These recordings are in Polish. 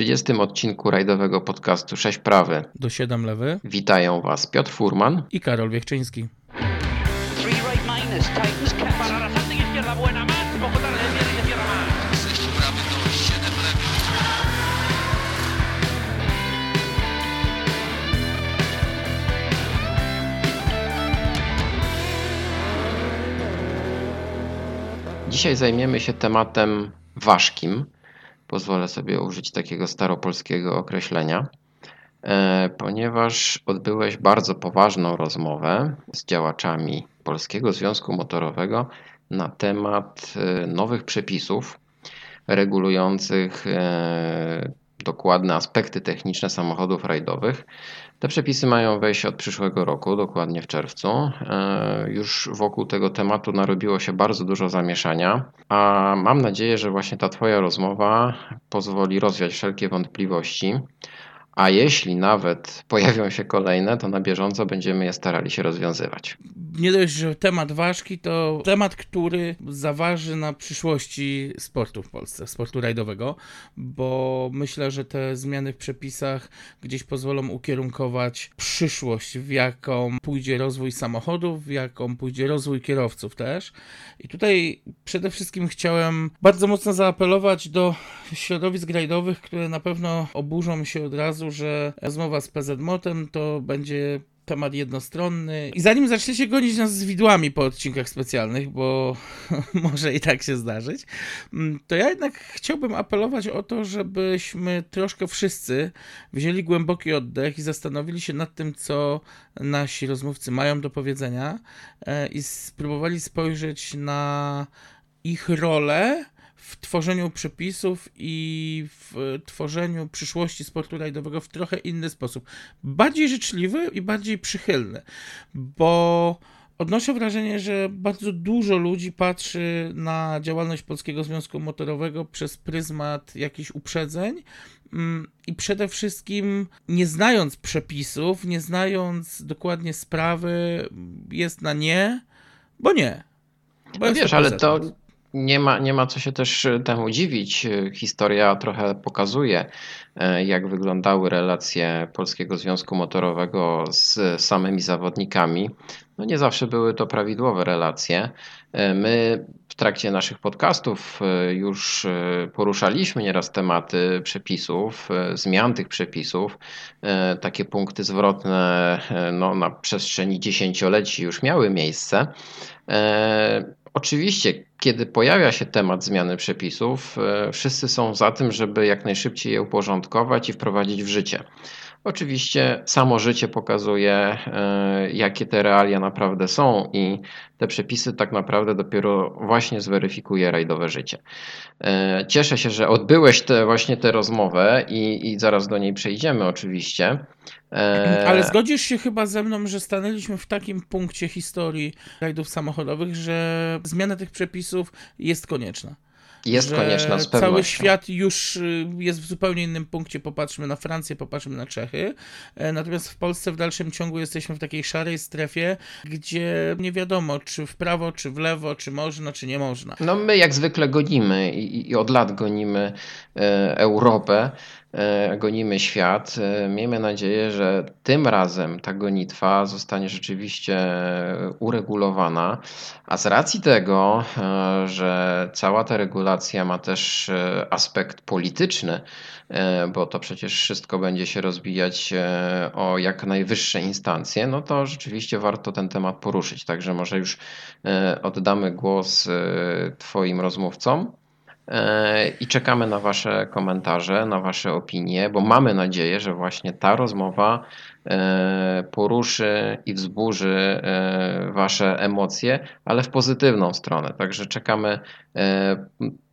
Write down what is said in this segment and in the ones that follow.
30 odcinku rajdowego podcastu 6 prawy. Do 7 lewy. Witają Was Piotr Furman i Karol Wiechczyński. Dzisiaj zajmiemy się tematem ważkim. Pozwolę sobie użyć takiego staropolskiego określenia, e, ponieważ odbyłeś bardzo poważną rozmowę z działaczami Polskiego Związku Motorowego na temat e, nowych przepisów regulujących e, dokładne aspekty techniczne samochodów rajdowych. Te przepisy mają wejść od przyszłego roku, dokładnie w czerwcu. E, już wokół tego tematu narobiło się bardzo dużo zamieszania, a mam nadzieję, że właśnie ta Twoja rozmowa pozwoli rozwiać wszelkie wątpliwości. A jeśli nawet pojawią się kolejne, to na bieżąco będziemy je starali się rozwiązywać nie dość, że temat ważki, to temat, który zaważy na przyszłości sportu w Polsce, sportu rajdowego, bo myślę, że te zmiany w przepisach gdzieś pozwolą ukierunkować przyszłość, w jaką pójdzie rozwój samochodów, w jaką pójdzie rozwój kierowców też. I tutaj przede wszystkim chciałem bardzo mocno zaapelować do środowisk rajdowych, które na pewno oburzą się od razu, że rozmowa z PZ Motem to będzie temat jednostronny. I zanim zaczniecie gonić nas z widłami po odcinkach specjalnych, bo może i tak się zdarzyć, mm, to ja jednak chciałbym apelować o to, żebyśmy troszkę wszyscy wzięli głęboki oddech i zastanowili się nad tym, co nasi rozmówcy mają do powiedzenia e, i spróbowali spojrzeć na ich rolę w tworzeniu przepisów i w tworzeniu przyszłości sportu rajdowego w trochę inny sposób. Bardziej życzliwy i bardziej przychylny, bo odnoszę wrażenie, że bardzo dużo ludzi patrzy na działalność Polskiego Związku Motorowego przez pryzmat jakichś uprzedzeń mm, i przede wszystkim nie znając przepisów, nie znając dokładnie sprawy, jest na nie, bo nie. Bo no wiesz, ale to, nie ma, nie ma co się też e, temu dziwić. E, historia trochę pokazuje, e, jak wyglądały relacje Polskiego Związku Motorowego z samymi zawodnikami. No nie zawsze były to prawidłowe relacje. My w trakcie naszych podcastów już poruszaliśmy nieraz tematy przepisów, zmian tych przepisów. Takie punkty zwrotne no, na przestrzeni dziesięcioleci już miały miejsce. Oczywiście, kiedy pojawia się temat zmiany przepisów, e, wszyscy są za tym, żeby jak najszybciej je uporządkować i wprowadzić w życie. Oczywiście samo życie pokazuje, e, jakie te realia naprawdę są, i te przepisy tak naprawdę dopiero właśnie zweryfikuje rajdowe życie. E, cieszę się, że odbyłeś te, właśnie tę rozmowę i, i zaraz do niej przejdziemy, oczywiście. E, Ale zgodzisz się chyba ze mną, że stanęliśmy w takim punkcie historii rajdów samochodowych, że zmiana tych przepisów jest konieczna. Jest konieczna z pewnością. Cały świat już y, jest w zupełnie innym punkcie. Popatrzmy na Francję, popatrzmy na Czechy. E, natomiast w Polsce w dalszym ciągu jesteśmy w takiej szarej strefie, gdzie nie wiadomo, czy w prawo, czy w lewo, czy można, czy nie można. No my jak zwykle gonimy i, i od lat gonimy e, Europę. E, gonimy świat. E, miejmy nadzieję, że tym razem ta gonitwa zostanie rzeczywiście uregulowana, a z racji tego, e, że cała ta regulacja ma też aspekt polityczny, bo to przecież wszystko będzie się rozbijać o jak najwyższe instancje, no to rzeczywiście warto ten temat poruszyć. Także może już oddamy głos Twoim rozmówcom. I czekamy na Wasze komentarze, na Wasze opinie, bo mamy nadzieję, że właśnie ta rozmowa e, poruszy i wzburzy e, Wasze emocje, ale w pozytywną stronę. Także czekamy e,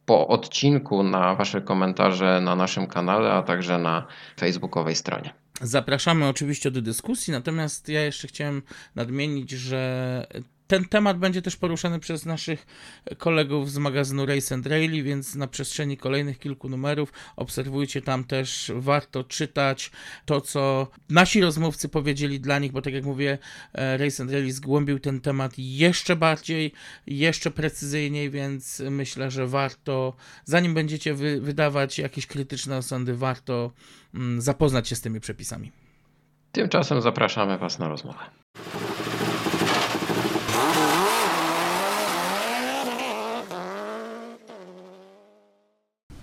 po odcinku na Wasze komentarze na naszym kanale, a także na facebookowej stronie. Zapraszamy oczywiście do dyskusji, natomiast ja jeszcze chciałem nadmienić, że ten temat będzie też poruszany przez naszych kolegów z magazynu Race and Rally, więc na przestrzeni kolejnych kilku numerów obserwujcie tam też, warto czytać to, co nasi rozmówcy powiedzieli dla nich, bo tak jak mówię, e, Race and Rally zgłębił ten temat jeszcze bardziej, jeszcze precyzyjniej, więc myślę, że warto, zanim będziecie wy, wydawać jakieś krytyczne osądy, warto mm, zapoznać się z tymi przepisami. Tymczasem zapraszamy Was na rozmowę.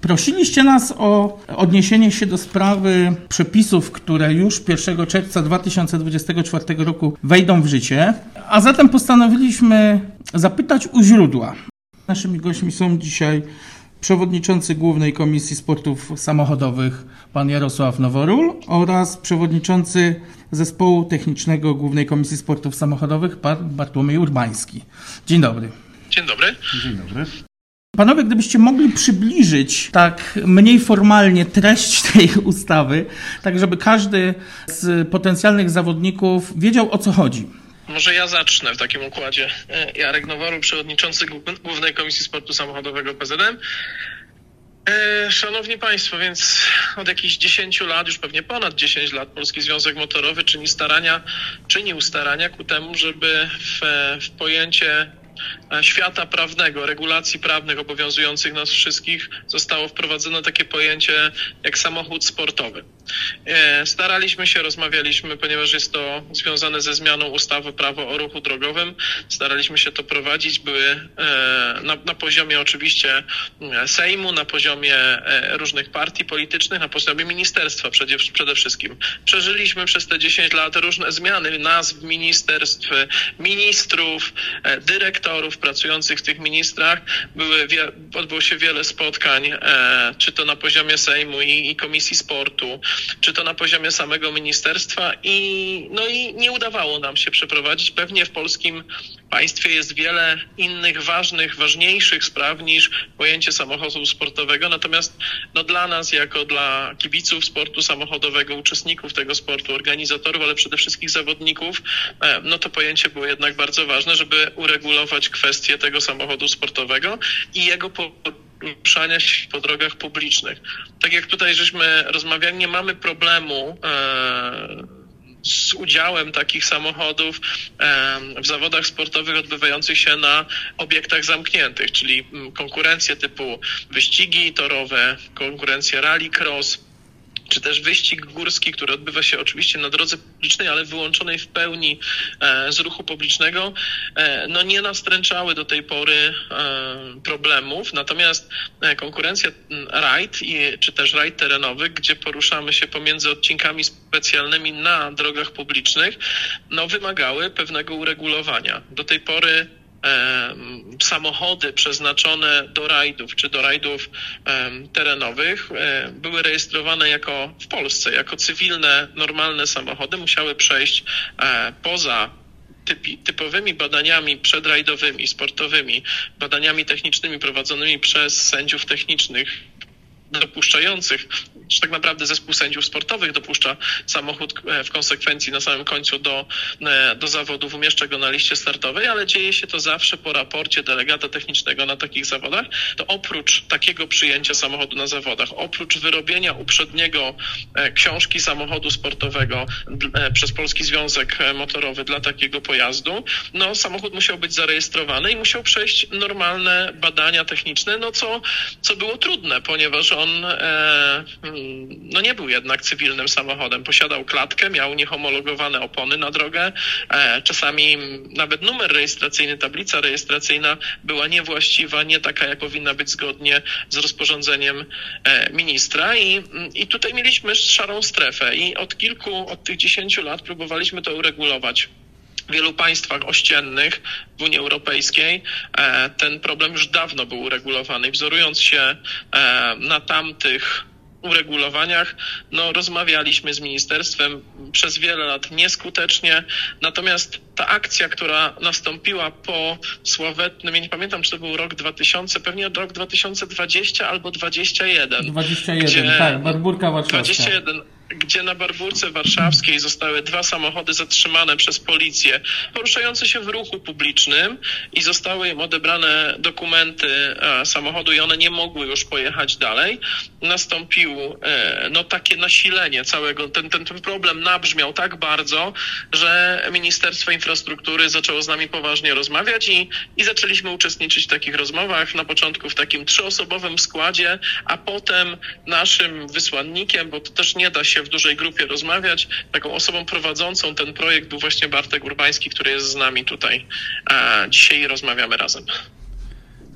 Prosiliście nas o odniesienie się do sprawy przepisów, które już 1 czerwca 2024 roku wejdą w życie, a zatem postanowiliśmy zapytać u źródła. Naszymi gośćmi są dzisiaj przewodniczący Głównej Komisji Sportów Samochodowych pan Jarosław Noworól oraz przewodniczący Zespołu Technicznego Głównej Komisji Sportów Samochodowych pan Bartłomiej Urbański. Dzień dobry. Dzień dobry. Dzień dobry. Panowie, gdybyście mogli przybliżyć tak mniej formalnie treść tej ustawy, tak żeby każdy z potencjalnych zawodników wiedział o co chodzi. Może ja zacznę w takim układzie. E, Jarek Noworu, przewodniczący Głównej Komisji Sportu Samochodowego PZM. E, szanowni Państwo, więc od jakichś 10 lat, już pewnie ponad 10 lat, Polski Związek Motorowy czyni starania, czynił starania ku temu, żeby w, w pojęcie świata prawnego, regulacji prawnych obowiązujących nas wszystkich zostało wprowadzone takie pojęcie jak samochód sportowy. E, staraliśmy się, rozmawialiśmy, ponieważ jest to związane ze zmianą ustawy prawo o ruchu drogowym. Staraliśmy się to prowadzić, były e, na, na poziomie oczywiście Sejmu, na poziomie różnych partii politycznych, na poziomie ministerstwa przede, przede wszystkim. Przeżyliśmy przez te 10 lat różne zmiany nazw ministerstw, ministrów, dyrektorów, pracujących w tych ministrach. Były, odbyło się wiele spotkań, e, czy to na poziomie Sejmu i, i Komisji Sportu, czy to na poziomie samego ministerstwa i, no i nie udawało nam się przeprowadzić. Pewnie w polskim państwie jest wiele innych ważnych, ważniejszych spraw niż pojęcie samochodu sportowego. Natomiast no, dla nas, jako dla kibiców sportu samochodowego, uczestników tego sportu, organizatorów, ale przede wszystkim zawodników, e, no to pojęcie było jednak bardzo ważne, żeby uregulować kwestię tego samochodu sportowego i jego poruszania się po drogach publicznych. Tak jak tutaj żeśmy rozmawiali, nie mamy problemu. E, z udziałem takich samochodów w zawodach sportowych odbywających się na obiektach zamkniętych, czyli mm, konkurencje typu wyścigi torowe, konkurencje rallycross, czy też wyścig górski, który odbywa się oczywiście na drodze publicznej, ale wyłączonej w pełni e, z ruchu publicznego, e, no nie nastręczały do tej pory e, problemów. Natomiast konkurencja rajd, czy też rajd terenowy, gdzie poruszamy się pomiędzy odcinkami specjalnymi na drogach publicznych, no wymagały pewnego uregulowania. Do tej pory samochody przeznaczone do rajdów czy do rajdów terenowych były rejestrowane jako w Polsce, jako cywilne, normalne samochody, musiały przejść e, poza typi, typowymi badaniami przedrajdowymi, sportowymi, badaniami technicznymi prowadzonymi przez sędziów technicznych dopuszczających czy tak naprawdę zespół sędziów sportowych dopuszcza samochód e, w konsekwencji na samym końcu do, e, do zawodów, umieszcza go na liście startowej, ale dzieje się to zawsze po raporcie delegata technicznego na takich zawodach, to oprócz takiego przyjęcia samochodu na zawodach, oprócz wyrobienia uprzedniego e, książki samochodu sportowego przez Polski Związek Motorowy dla takiego pojazdu, no samochód musiał być zarejestrowany i musiał przejść normalne badania techniczne, no co, co było trudne, ponieważ on e, no nie był jednak cywilnym samochodem. Posiadał klatkę, miał niehomologowane opony na drogę. E, czasami nawet numer rejestracyjny, tablica rejestracyjna była niewłaściwa, nie taka, jak powinna być zgodnie z rozporządzeniem e, ministra. I, I tutaj mieliśmy szarą strefę i od kilku, od tych dziesięciu lat próbowaliśmy to uregulować w wielu państwach ościennych w Unii Europejskiej e, ten problem już dawno był uregulowany. Wzorując się na tamtych uregulowaniach. No, rozmawialiśmy z ministerstwem przez wiele lat nieskutecznie, natomiast ta akcja, która nastąpiła po sławetnym, ja nie pamiętam, czy to był rok 2000, pewnie rok 2020 albo 2021. 21, tak, Barburka Warszawska. 21 gdzie na Barburce Warszawskiej zostały dwa samochody zatrzymane przez policję, poruszające się w ruchu publicznym i zostały im odebrane dokumenty samochodu i one nie mogły już pojechać dalej, nastąpił e, no, takie nasilenie całego, ten, ten, ten problem nabrzmiał tak bardzo, że Ministerstwo Infrastruktury zaczęło z nami poważnie rozmawiać i, i zaczęliśmy uczestniczyć w takich rozmowach, na początku w takim trzyosobowym składzie, a potem naszym wysłannikiem, bo to też nie da się w dużej grupie rozmawiać, taką osobą prowadzącą ten projekt był właśnie Bartek Urbański, który jest z nami tutaj dzisiaj rozmawiamy razem.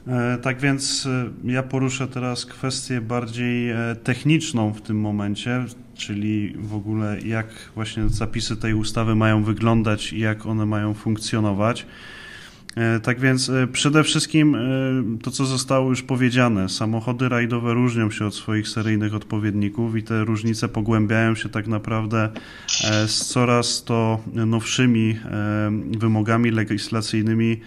E, tak więc e, ja poruszę teraz kwestię bardziej e, techniczną w tym momencie, czyli w ogóle jak właśnie zapisy tej ustawy mają wyglądać i jak one mają funkcjonować. E, tak więc e, przede wszystkim e, to, co zostało już powiedziane, samochody rajdowe różnią się od swoich seryjnych odpowiedników i te różnice pogłębiają się tak naprawdę z coraz to nowszymi wymogami legislacyjnymi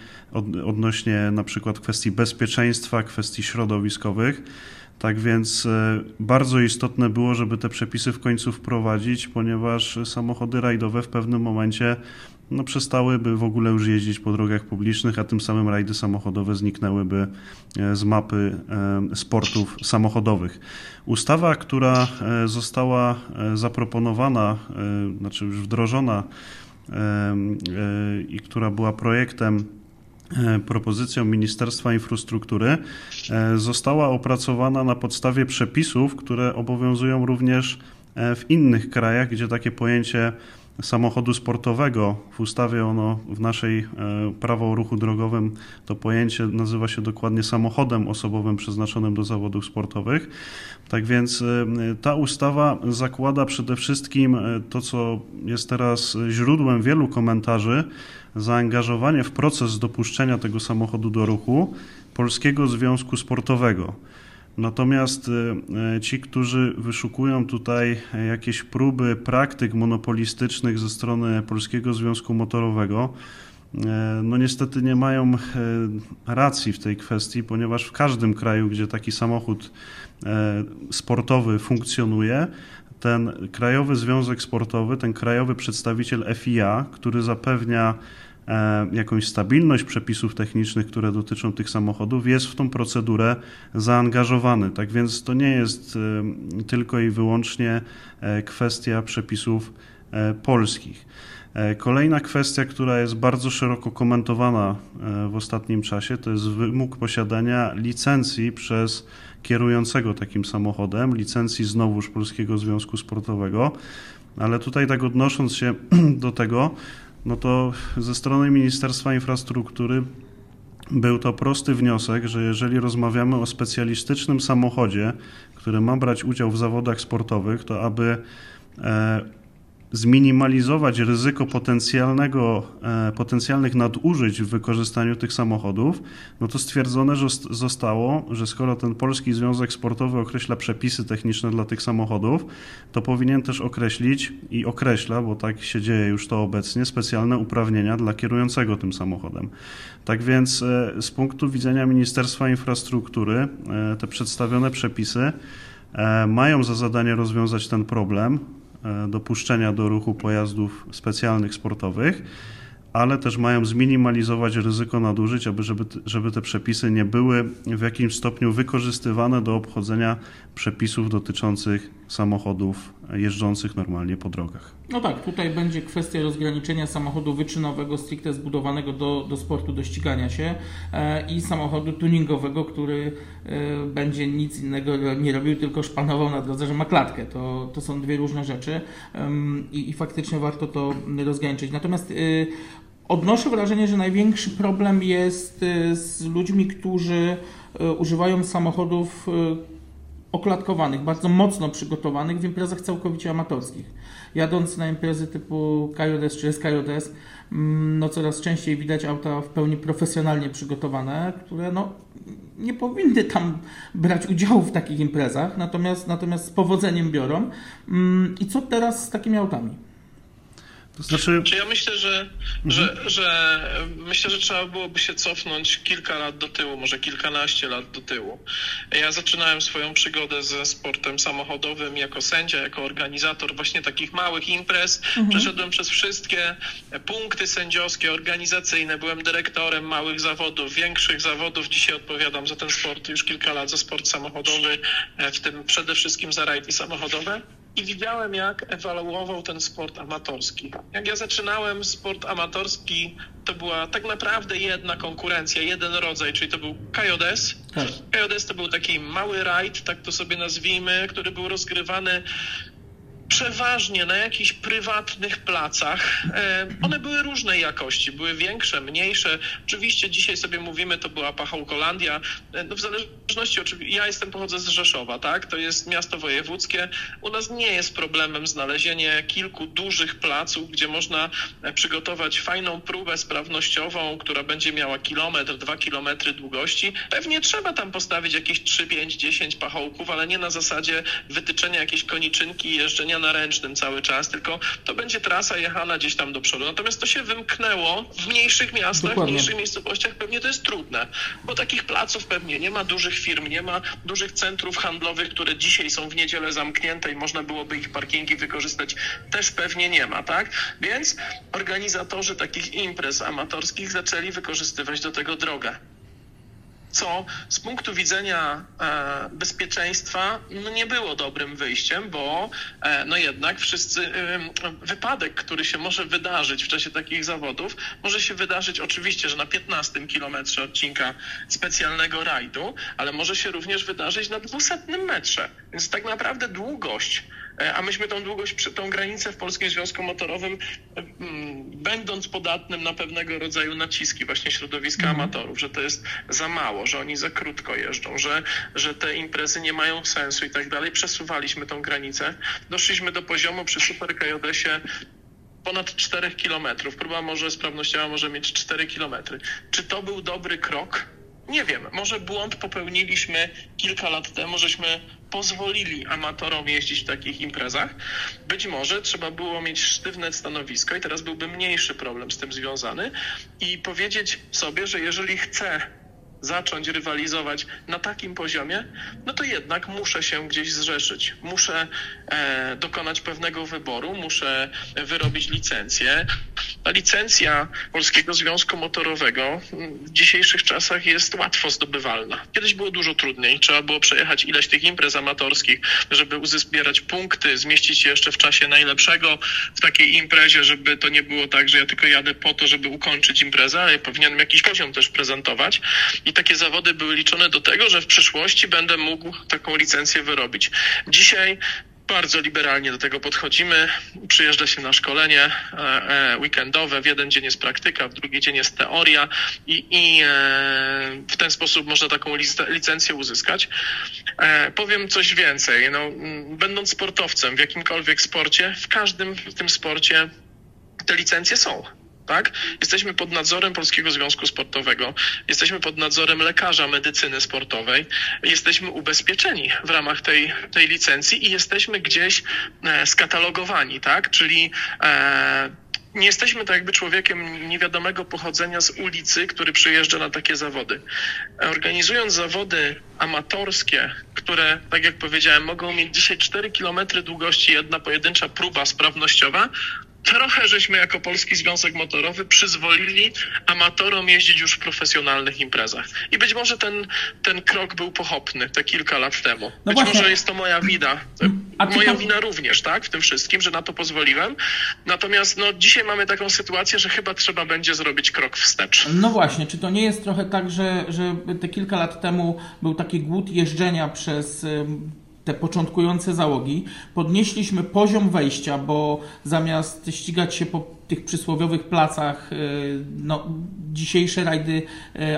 odnośnie na przykład kwestii bezpieczeństwa, kwestii środowiskowych. Tak więc bardzo istotne było, żeby te przepisy w końcu wprowadzić, ponieważ samochody rajdowe w pewnym momencie no, przestałyby w ogóle już jeździć po drogach publicznych, a tym samym rajdy samochodowe zniknęłyby e, z mapy e, sportów samochodowych. Ustawa, która e, została zaproponowana, znaczy już wdrożona i która była projektem propozycją Ministerstwa Infrastruktury została opracowana na podstawie przepisów, które obowiązują również w innych krajach, gdzie takie pojęcie samochodu sportowego. W ustawie ono, w naszej e, prawo o ruchu drogowym, to pojęcie nazywa się dokładnie samochodem osobowym przeznaczonym do zawodów sportowych. Tak więc e, ta ustawa zakłada przede wszystkim e, to, co jest teraz źródłem wielu komentarzy, zaangażowanie w proces dopuszczenia tego samochodu do ruchu Polskiego Związku Sportowego. Natomiast y, y, ci, którzy wyszukują tutaj jakieś próby praktyk monopolistycznych ze strony Polskiego Związku Motorowego, no niestety nie mają racji w tej kwestii, ponieważ w każdym kraju, gdzie taki samochód sportowy funkcjonuje, ten Krajowy Związek Sportowy, ten krajowy przedstawiciel FIA, który zapewnia E, jakąś stabilność przepisów technicznych, które dotyczą tych samochodów, jest w tą procedurę zaangażowany. Tak więc to nie jest e, tylko i wyłącznie e, kwestia przepisów polskich. Kolejna kwestia, która jest bardzo szeroko komentowana w ostatnim czasie, to jest wymóg posiadania licencji przez kierującego takim samochodem, licencji znowuż Polskiego Związku Sportowego. Ale tutaj tak odnosząc się do tego, no to ze strony Ministerstwa Infrastruktury był to prosty wniosek, że jeżeli rozmawiamy o specjalistycznym samochodzie, który ma brać udział w zawodach sportowych, to aby e, zminimalizować ryzyko potencjalnego, e, potencjalnych nadużyć w wykorzystaniu tych samochodów, no to stwierdzone że zostało, że skoro ten Polski Związek Sportowy określa przepisy techniczne dla tych samochodów, to powinien też określić i określa, bo tak się dzieje już to obecnie, specjalne uprawnienia dla kierującego tym samochodem. Tak więc e, z punktu widzenia Ministerstwa Infrastruktury e, te przedstawione przepisy mają za zadanie rozwiązać ten problem, dopuszczenia do ruchu pojazdów specjalnych sportowych, ale też mają zminimalizować ryzyko nadużyć, aby żeby, żeby te przepisy nie były w jakimś stopniu wykorzystywane do obchodzenia przepisów dotyczących samochodów jeżdżących normalnie po drogach. No tak, tutaj będzie kwestia rozgraniczenia samochodu wyczynowego, stricte zbudowanego do, do sportu, do ścigania się e, i samochodu tuningowego, który e, będzie nic innego nie robił, tylko szpanował na drodze, że ma klatkę. To, to są dwie różne rzeczy i, i faktycznie warto to rozgraniczyć. Natomiast e, odnoszę wrażenie, że największy problem jest z ludźmi, którzy używają samochodów oklatkowanych, bardzo mocno przygotowanych w imprezach całkowicie amatorskich. Jadąc na imprezy typu KJS czy SKJS, mm, no coraz częściej widać auta w pełni profesjonalnie przygotowane, które no, nie powinny tam brać udziału w takich imprezach, natomiast, natomiast z powodzeniem biorą. Mm, I co teraz z takimi autami? To znaczy... Czy ja myślę, że, mhm. że, że myślę, że trzeba byłoby się cofnąć kilka lat do tyłu, może kilkanaście lat do tyłu. Ja zaczynałem swoją przygodę ze sportem samochodowym jako sędzia, jako organizator właśnie takich małych imprez. Mhm. Przeszedłem przez wszystkie punkty sędziowskie, organizacyjne, byłem dyrektorem małych zawodów, większych zawodów. Dzisiaj odpowiadam za ten sport już kilka lat, za sport samochodowy, w tym przede wszystkim za rajdy samochodowe i widziałem, jak ewaluował ten sport amatorski. Jak ja zaczynałem sport amatorski, to była tak naprawdę jedna konkurencja, jeden rodzaj, czyli to był KJS. Tak. KJS to był taki mały rajd, tak to sobie nazwijmy, który był rozgrywany przeważnie na jakichś prywatnych placach. E, one były różnej jakości, były większe, mniejsze. Oczywiście dzisiaj sobie mówimy, to była Pachałkolandia. E, no w zależności, oczywiście, ja jestem, pochodzę z Rzeszowa, tak? To jest miasto wojewódzkie. U nas nie jest problemem znalezienie kilku dużych placów, gdzie można e, przygotować fajną próbę sprawnościową, która będzie miała kilometr, dwa kilometry długości. Pewnie trzeba tam postawić jakieś 3, 5, 10 pachołków, ale nie na zasadzie wytyczenia jakiejś koniczynki i jeżdżenia na ręcznym cały czas, tylko to będzie trasa jechana gdzieś tam do przodu. Natomiast to się wymknęło w mniejszych miastach, Dokładnie. w mniejszych miejscowościach pewnie to jest trudne, bo takich placów pewnie nie ma dużych firm, nie ma dużych centrów handlowych, które dzisiaj są w niedzielę zamknięte i można byłoby ich parkingi wykorzystać, też pewnie nie ma, tak? Więc organizatorzy takich imprez amatorskich zaczęli wykorzystywać do tego drogę co z punktu widzenia e, bezpieczeństwa no nie było dobrym wyjściem, bo e, no jednak wszyscy e, wypadek, który się może wydarzyć w czasie takich zawodów, może się wydarzyć oczywiście, że na 15 kilometrze odcinka specjalnego rajdu, ale może się również wydarzyć na 200 metrze. Więc tak naprawdę długość a myśmy tą długość, tą granicę w Polskim Związku Motorowym, mm, będąc podatnym na pewnego rodzaju naciski właśnie środowiska mhm. amatorów, że to jest za mało, że oni za krótko jeżdżą, że, że te imprezy nie mają sensu i tak dalej, przesuwaliśmy tą granicę. Doszliśmy do poziomu przy Super KJS-ie ponad 4 kilometrów. Próba może sprawnościowa może mieć 4 kilometry. Czy to był dobry krok? Nie wiem, może błąd popełniliśmy kilka lat temu, żeśmy pozwolili amatorom jeździć w takich imprezach. Być może trzeba było mieć sztywne stanowisko i teraz byłby mniejszy problem z tym związany i powiedzieć sobie, że jeżeli chcę zacząć rywalizować na takim poziomie, no to jednak muszę się gdzieś zrzeszyć. Muszę e, dokonać pewnego wyboru, muszę wyrobić licencję. Ta licencja Polskiego Związku Motorowego w dzisiejszych czasach jest łatwo zdobywalna. Kiedyś było dużo trudniej. Trzeba było przejechać ileś tych imprez amatorskich, żeby uzbierać punkty, zmieścić się jeszcze w czasie najlepszego w takiej imprezie, żeby to nie było tak, że ja tylko jadę po to, żeby ukończyć imprezę, ale powinienem jakiś poziom też prezentować. I i takie zawody były liczone do tego, że w przyszłości będę mógł taką licencję wyrobić. Dzisiaj bardzo liberalnie do tego podchodzimy. Przyjeżdża się na szkolenie e, e, weekendowe. W jeden dzień jest praktyka, w drugi dzień jest teoria i, i e, w ten sposób można taką licencję uzyskać. Powiem coś więcej. No, będąc sportowcem w jakimkolwiek sporcie, w każdym w tym sporcie te licencje są tak? Jesteśmy pod nadzorem Polskiego Związku Sportowego, jesteśmy pod nadzorem lekarza medycyny sportowej, jesteśmy ubezpieczeni w ramach tej, tej licencji i jesteśmy gdzieś e, skatalogowani, tak? Czyli e, nie jesteśmy tak jakby człowiekiem niewiadomego pochodzenia z ulicy, który przyjeżdża na takie zawody. Organizując zawody amatorskie, które, tak jak powiedziałem, mogą mieć dzisiaj 4 km długości, jedna pojedyncza próba sprawnościowa, trochę żeśmy jako Polski Związek Motorowy przyzwolili amatorom jeździć już w profesjonalnych imprezach. I być może ten, ten krok był pochopny te kilka lat temu. No być właśnie. może jest to moja wina. Moja wina również, tak, w tym wszystkim, że na to pozwoliłem. Natomiast no, dzisiaj mamy taką sytuację, że chyba trzeba będzie zrobić krok wstecz. No właśnie, czy to nie jest trochę tak, że, że te kilka lat temu był taki głód jeżdżenia przez te początkujące załogi, podnieśliśmy poziom wejścia, bo zamiast ścigać się po tych przysłowiowych placach, no, dzisiejsze rajdy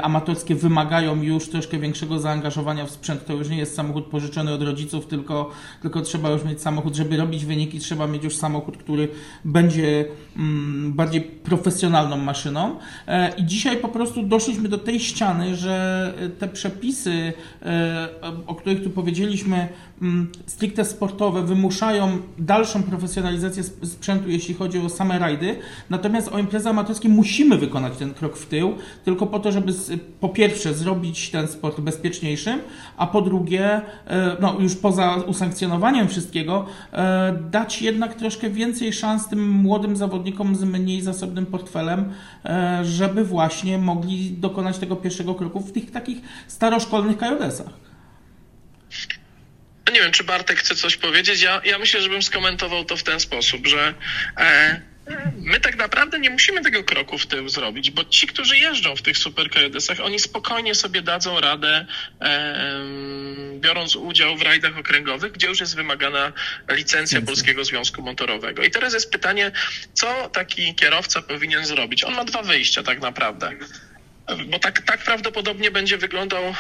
amatorskie wymagają już troszkę większego zaangażowania w sprzęt. To już nie jest samochód pożyczony od rodziców, tylko, tylko trzeba już mieć samochód, żeby robić wyniki, trzeba mieć już samochód, który będzie mm, bardziej profesjonalną maszyną. I dzisiaj po prostu doszliśmy do tej ściany, że te przepisy, o których tu powiedzieliśmy, mm, stricte sportowe, wymuszają dalszą profesjonalizację sprzętu, jeśli chodzi o same rajdy. Natomiast o imprezy amatorskie musimy wykonać ten krok w tył, tylko po to, żeby po pierwsze zrobić ten sport bezpieczniejszym, a po drugie, e, no już poza usankcjonowaniem wszystkiego, e, dać jednak troszkę więcej szans tym młodym zawodnikom z mniej zasobnym portfelem, e, żeby właśnie mogli dokonać tego pierwszego kroku w tych takich staroszkolnych kajodesach. Nie wiem, czy Bartek chce coś powiedzieć. Ja, ja myślę, żebym skomentował to w ten sposób, że e, my tak naprawdę nie musimy tego kroku w tył zrobić, bo ci, którzy jeżdżą w tych super oni spokojnie sobie dadzą radę, e, biorąc udział w rajdach okręgowych, gdzie już jest wymagana licencja Polskiego Związku Motorowego. I teraz jest pytanie, co taki kierowca powinien zrobić? On ma dwa wyjścia tak naprawdę. Bo tak, tak prawdopodobnie będzie wyglądał e,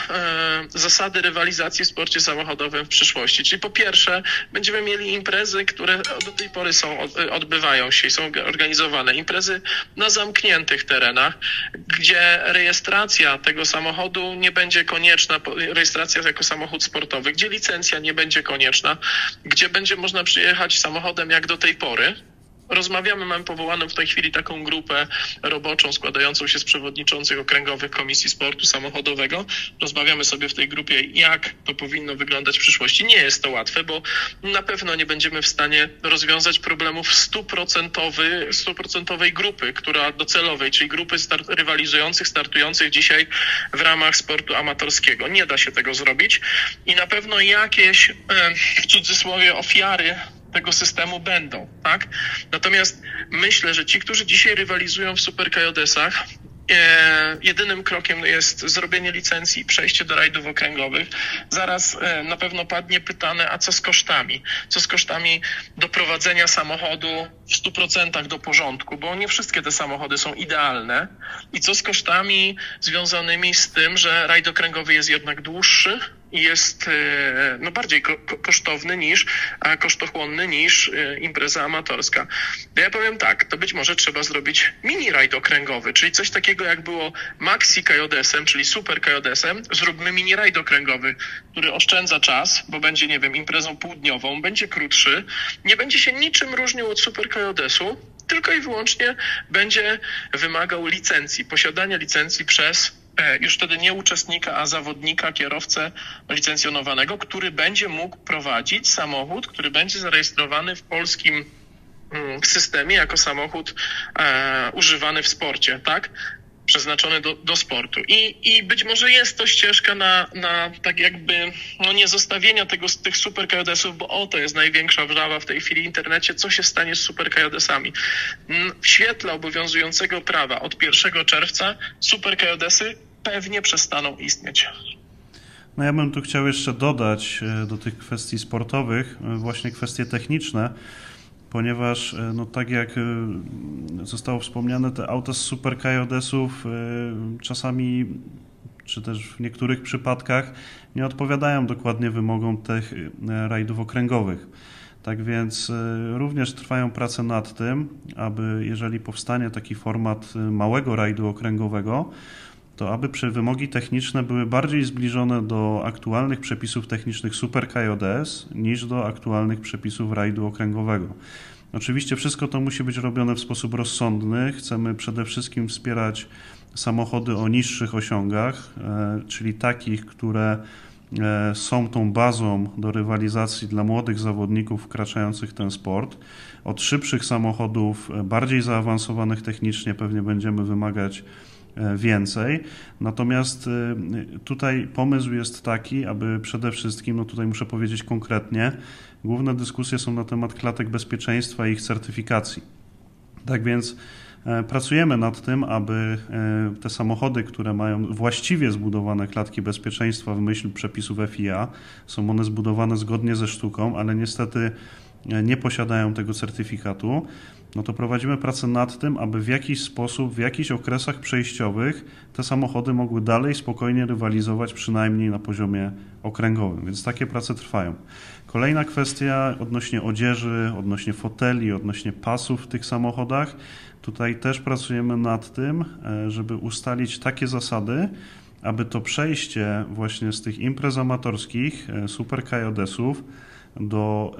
zasady rywalizacji w sporcie samochodowym w przyszłości. Czyli po pierwsze, będziemy mieli imprezy, które do tej pory są, odbywają się i są organizowane. Imprezy na zamkniętych terenach, gdzie rejestracja tego samochodu nie będzie konieczna, rejestracja jako samochód sportowy, gdzie licencja nie będzie konieczna, gdzie będzie można przyjechać samochodem jak do tej pory Rozmawiamy, mamy powołaną w tej chwili taką grupę roboczą składającą się z przewodniczących okręgowych Komisji Sportu Samochodowego. Rozmawiamy sobie w tej grupie, jak to powinno wyglądać w przyszłości. Nie jest to łatwe, bo na pewno nie będziemy w stanie rozwiązać problemów stuprocentowej grupy, która docelowej, czyli grupy start, rywalizujących, startujących dzisiaj w ramach sportu amatorskiego. Nie da się tego zrobić i na pewno jakieś, w cudzysłowie, ofiary tego systemu będą, tak? Natomiast myślę, że ci, którzy dzisiaj rywalizują w Super Kajodesach, E, jedynym krokiem jest zrobienie licencji i przejście do rajdów okręgowych. Zaraz e, na pewno padnie pytane, a co z kosztami? Co z kosztami doprowadzenia samochodu w 100% do porządku, bo nie wszystkie te samochody są idealne. I co z kosztami związanymi z tym, że rajd okręgowy jest jednak dłuższy, jest e, no, bardziej ko kosztowny niż, a kosztochłonny niż e, impreza amatorska. Ja powiem tak, to być może trzeba zrobić mini rajd okręgowy, czyli coś takiego jak było Maxi KJS-em, czyli Super KJS-em, zróbmy mini rajd okręgowy, który oszczędza czas, bo będzie, nie wiem, imprezą półdniową, będzie krótszy, nie będzie się niczym różnił od Super KJS-u, tylko i wyłącznie będzie wymagał licencji, posiadania licencji przez już wtedy nie uczestnika, a zawodnika, kierowcę licencjonowanego, który będzie mógł prowadzić samochód, który będzie zarejestrowany w polskim mm, systemie jako samochód e, używany w sporcie, tak? Przeznaczony do, do sportu. I, I być może jest to ścieżka na, na tak jakby no nie zostawienia tego, tych super KJS-ów, bo oto jest największa wrzawa w tej chwili w internecie, co się stanie z super KJS-ami. W świetle obowiązującego prawa od 1 czerwca super KJS-y pewnie przestaną istnieć. No ja bym tu chciał jeszcze dodać e, do tych kwestii sportowych e, właśnie kwestie techniczne, ponieważ e, no tak jak zostało wspomniane, te auta z super KJS-ów czasami czy też w niektórych przypadkach nie odpowiadają dokładnie wymogom tych rajdów okręgowych. Tak więc również trwają prace nad tym, aby jeżeli powstanie taki format małego rajdu okręgowego, to aby wymogi techniczne były bardziej zbliżone do aktualnych przepisów technicznych Super KJS niż do aktualnych przepisów rajdu okręgowego. Oczywiście wszystko to musi być robione w sposób rozsądny. Chcemy przede wszystkim wspierać samochody o niższych osiągach, e, czyli takich, które e, są tą bazą do rywalizacji dla młodych zawodników wkraczających w ten sport. Od szybszych samochodów, e, bardziej zaawansowanych technicznie, pewnie będziemy wymagać więcej. Natomiast e, tutaj pomysł jest taki, aby przede wszystkim, no tutaj muszę powiedzieć konkretnie, główne dyskusje są na temat klatek bezpieczeństwa i ich certyfikacji. Tak więc e, pracujemy nad tym, aby te samochody, które mają właściwie zbudowane klatki bezpieczeństwa w myśl przepisów FIA, są one zbudowane zgodnie ze sztuką, ale niestety nie posiadają tego certyfikatu, no to prowadzimy pracę nad tym, aby w jakiś sposób, w jakichś okresach przejściowych te samochody mogły dalej spokojnie rywalizować, przynajmniej na poziomie okręgowym. Więc takie prace trwają. Kolejna kwestia odnośnie odzieży, odnośnie foteli, odnośnie pasów w tych samochodach. Tutaj też pracujemy nad tym, e, żeby ustalić takie zasady, aby to przejście właśnie z tych imprez amatorskich, e, super kajodesów, do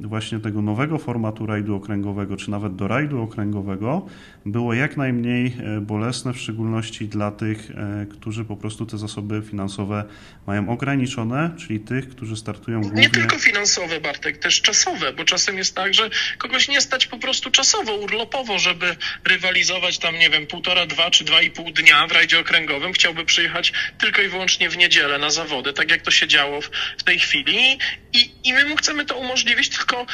właśnie tego nowego formatu rajdu okręgowego, czy nawet do rajdu okręgowego, było jak najmniej e, bolesne, w szczególności dla tych, e, którzy po prostu te zasoby finansowe mają ograniczone, czyli tych, którzy startują głównie... Nie tylko finansowe, Bartek, też czasowe, bo czasem jest tak, że kogoś nie stać po prostu czasowo, urlopowo, żeby rywalizować tam, nie wiem, półtora, dwa czy dwa i pół dnia w rajdzie okręgowym. Chciałby przyjechać tylko i wyłącznie w niedzielę na zawody, tak jak to się działo w, w tej chwili. I, I my chcemy to umożliwić, tylko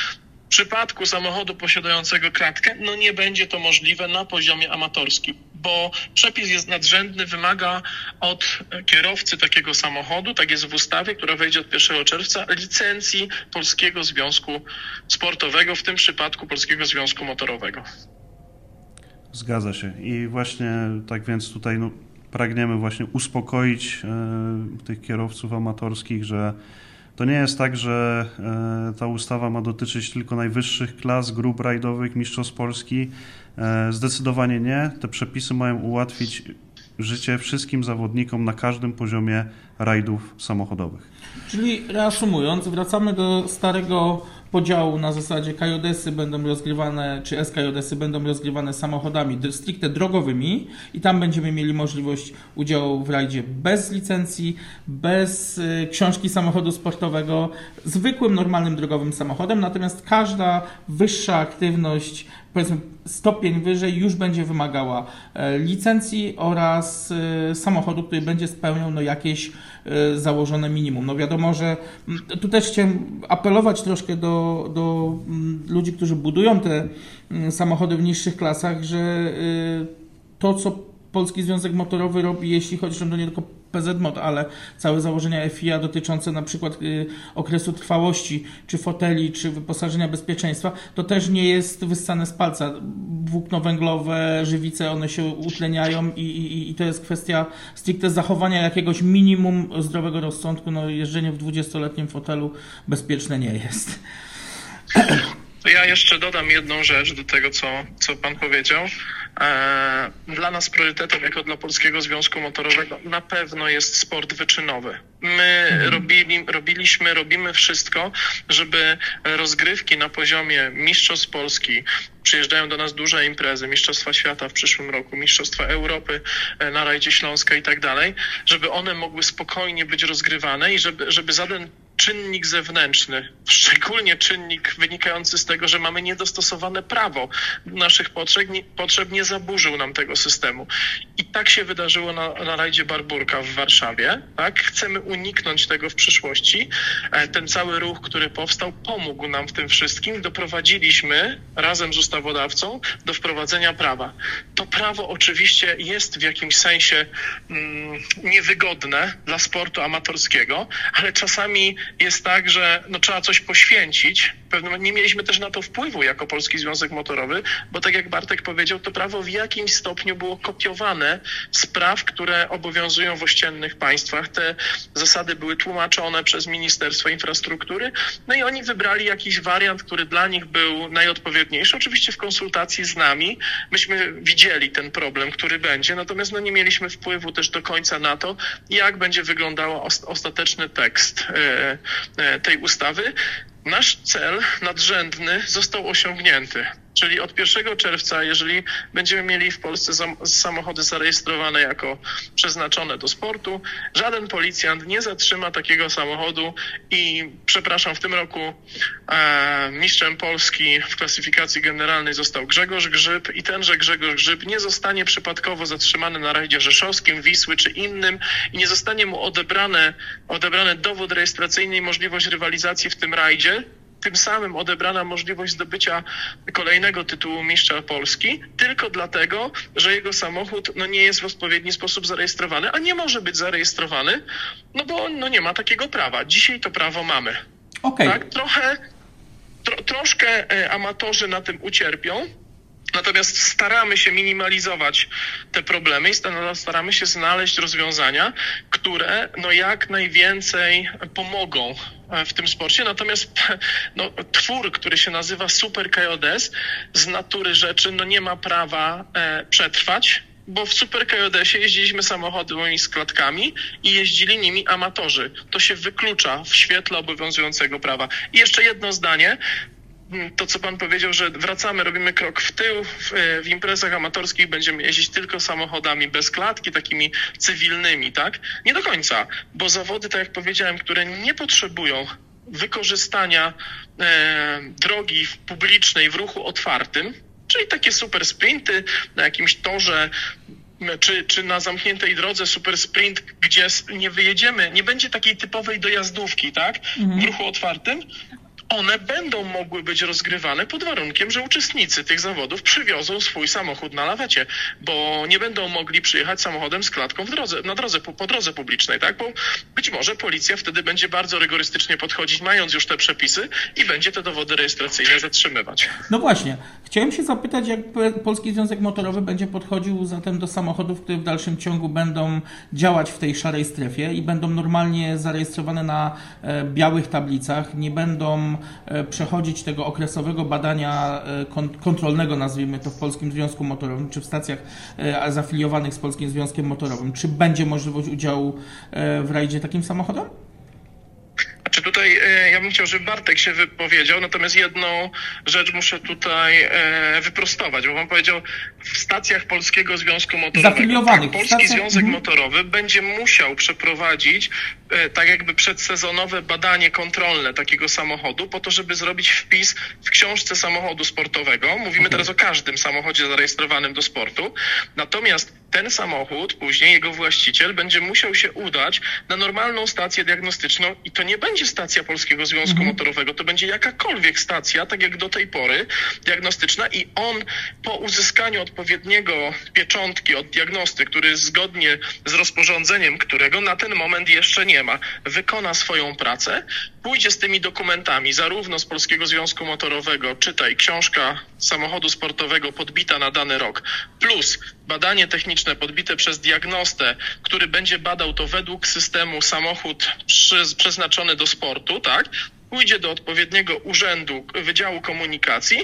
w przypadku samochodu posiadającego klatkę, no nie będzie to możliwe na poziomie amatorskim, bo przepis jest nadrzędny, wymaga od kierowcy takiego samochodu, tak jest w ustawie, która wejdzie od 1 czerwca, licencji Polskiego Związku Sportowego, w tym przypadku Polskiego Związku Motorowego. Zgadza się. I właśnie tak więc tutaj no, pragniemy właśnie uspokoić e, tych kierowców amatorskich, że to nie jest tak, że e, ta ustawa ma dotyczyć tylko najwyższych klas, grup rajdowych, mistrzostw Polski. E, zdecydowanie nie. Te przepisy mają ułatwić życie wszystkim zawodnikom na każdym poziomie rajdów samochodowych. Czyli reasumując, wracamy do starego podziału na zasadzie kajodesy będą rozgrywane, czy SKJDSy będą rozgrywane samochodami stricte drogowymi i tam będziemy mieli możliwość udziału w rajdzie bez licencji, bez y, książki samochodu sportowego, zwykłym, normalnym drogowym samochodem, natomiast każda wyższa aktywność powiedzmy stopień wyżej już będzie wymagała e, licencji oraz e, samochodu, który będzie spełniał no, jakieś e, założone minimum. No wiadomo, że tu też chciałem apelować troszkę do, do ludzi, którzy budują te samochody w niższych klasach, że to, co Polski Związek Motorowy robi, jeśli chodzi o to nie tylko PZMOD, ale całe założenia FIA dotyczące na przykład y, okresu trwałości, czy foteli, czy wyposażenia bezpieczeństwa, to też nie jest wyssane z palca. Włókno węglowe, żywice, one się utleniają i, i, i to jest kwestia stricte zachowania jakiegoś minimum zdrowego rozsądku. No, jeżdżenie w 20-letnim fotelu bezpieczne nie jest. To ja jeszcze dodam jedną rzecz do tego, co, co pan powiedział. E, dla nas priorytetem, jako dla Polskiego Związku Motorowego, na pewno jest sport wyczynowy. My mhm. robili, robiliśmy, robimy wszystko, żeby rozgrywki na poziomie Mistrzostw Polski, przyjeżdżają do nas duże imprezy, Mistrzostwa Świata w przyszłym roku, Mistrzostwa Europy e, na rajdzie Śląska i tak dalej, żeby one mogły spokojnie być rozgrywane i żeby, żeby żaden czynnik zewnętrzny, szczególnie czynnik wynikający z tego, że mamy niedostosowane prawo naszych potrzeb, nie, potrzeb nie zaburzył nam tego systemu. I tak się wydarzyło na, na rajdzie Barburka w Warszawie. Tak? Chcemy uniknąć tego w przyszłości. E, ten cały ruch, który powstał, pomógł nam w tym wszystkim. Doprowadziliśmy razem z ustawodawcą do wprowadzenia prawa. To prawo oczywiście jest w jakimś sensie mm, niewygodne dla sportu amatorskiego, ale czasami jest tak, że no, trzeba coś poświęcić. Pewno nie mieliśmy też na to wpływu jako Polski Związek Motorowy, bo tak jak Bartek powiedział, to prawo w jakimś stopniu było kopiowane z praw, które obowiązują w ościennych państwach. Te zasady były tłumaczone przez Ministerstwo Infrastruktury, no i oni wybrali jakiś wariant, który dla nich był najodpowiedniejszy, oczywiście w konsultacji z nami. Myśmy widzieli ten problem, który będzie, natomiast no, nie mieliśmy wpływu też do końca na to, jak będzie wyglądał ostateczny tekst e, E, tej ustawy, nasz cel nadrzędny został osiągnięty. Czyli od 1 czerwca, jeżeli będziemy mieli w Polsce samochody zarejestrowane jako przeznaczone do sportu, żaden policjant nie zatrzyma takiego samochodu i przepraszam, w tym roku e, mistrzem Polski w klasyfikacji generalnej został Grzegorz Grzyb i tenże Grzegorz Grzyb nie zostanie przypadkowo zatrzymany na rajdzie rzeszowskim, Wisły czy innym i nie zostanie mu odebrane, odebrany dowód rejestracyjny i możliwość rywalizacji w tym rajdzie, tym samym odebrana możliwość zdobycia kolejnego tytułu mistrza Polski, tylko dlatego, że jego samochód no, nie jest w odpowiedni sposób zarejestrowany, a nie może być zarejestrowany, no bo no, nie ma takiego prawa. Dzisiaj to prawo mamy. Okay. Tak? Trochę, tro, troszkę amatorzy na tym ucierpią. Natomiast staramy się minimalizować te problemy i staramy się znaleźć rozwiązania, które no jak najwięcej pomogą w tym sporcie. Natomiast no, twór, który się nazywa Super KJS z natury rzeczy no nie ma prawa e, przetrwać bo w Super KJS-ie jeździliśmy samochodami z klatkami i jeździli nimi amatorzy. To się wyklucza w świetle obowiązującego prawa. I jeszcze jedno zdanie. To, co pan powiedział, że wracamy, robimy krok w tył. W, w, imprezach amatorskich będziemy jeździć tylko samochodami bez klatki, takimi cywilnymi, tak? Nie do końca, bo zawody, tak jak powiedziałem, które nie potrzebują wykorzystania e, drogi publicznej w ruchu otwartym, czyli takie super sprinty na jakimś torze czy, czy na zamkniętej drodze super sprint, gdzie nie wyjedziemy, nie będzie takiej typowej dojazdówki, tak? Mhm. W ruchu otwartym, one będą mogły być rozgrywane pod warunkiem, że uczestnicy tych zawodów przywiozą swój samochód na lawecie, bo nie będą mogli przyjechać samochodem z klatką w drodze, na drodze, po, po drodze publicznej, tak? Bo być może policja wtedy będzie bardzo rygorystycznie podchodzić, mając już te przepisy i będzie te dowody rejestracyjne zatrzymywać. No właśnie. Chciałem się zapytać, jak Polski Związek Motorowy będzie podchodził zatem do samochodów, które w dalszym ciągu będą działać w tej szarej strefie i będą normalnie zarejestrowane na e, białych tablicach, nie będą E, przechodzić tego okresowego badania e, kontrolnego, nazwijmy to w Polskim Związku Motorowym, czy w stacjach e, zafiliowanych z Polskim Związkiem Motorowym. Czy będzie możliwość udziału w rajdzie takim samochodem? Czy tutaj e, ja bym chciał, żeby Bartek się wypowiedział, natomiast jedną rzecz muszę tutaj e, wyprostować, bo on powiedział w stacjach Polskiego Związku Motorowego. Tak, Polski stacjach... Związek mhm. Motorowy będzie musiał przeprowadzić e, tak jakby przedsezonowe badanie kontrolne takiego samochodu po to, żeby zrobić wpis w książce samochodu sportowego. Mówimy okay. teraz o każdym samochodzie zarejestrowanym do sportu. Natomiast ten samochód, później jego właściciel będzie musiał się udać na normalną stację diagnostyczną i to nie będzie stacja Polskiego Związku mhm. Motorowego, to będzie jakakolwiek stacja, tak jak do tej pory, diagnostyczna i on po uzyskaniu odpowiedniego pieczątki od diagnosty, który zgodnie z rozporządzeniem, którego na ten moment jeszcze nie ma, wykona swoją pracę, pójdzie z tymi dokumentami zarówno z Polskiego Związku Motorowego, czytaj książka samochodu sportowego podbita na dany rok, plus badanie techniczne podbite przez diagnostę, który będzie badał to według systemu samochód przy, przeznaczony do sportu, tak? Pójdzie do odpowiedniego urzędu Wydziału Komunikacji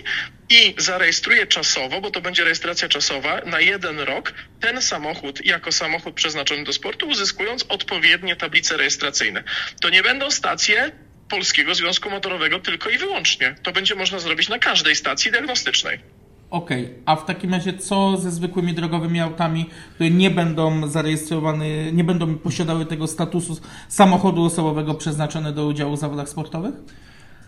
i zarejestruje czasowo, bo to będzie rejestracja czasowa, na jeden rok ten samochód jako samochód przeznaczony do sportu, uzyskując odpowiednie tablice rejestracyjne. To nie będą stacje Polskiego Związku Motorowego tylko i wyłącznie. To będzie można zrobić na każdej stacji diagnostycznej. Okej, okay. a w takim razie co ze zwykłymi drogowymi autami, które nie będą zarejestrowane, nie będą posiadały tego statusu samochodu osobowego przeznaczone do udziału w zawodach sportowych?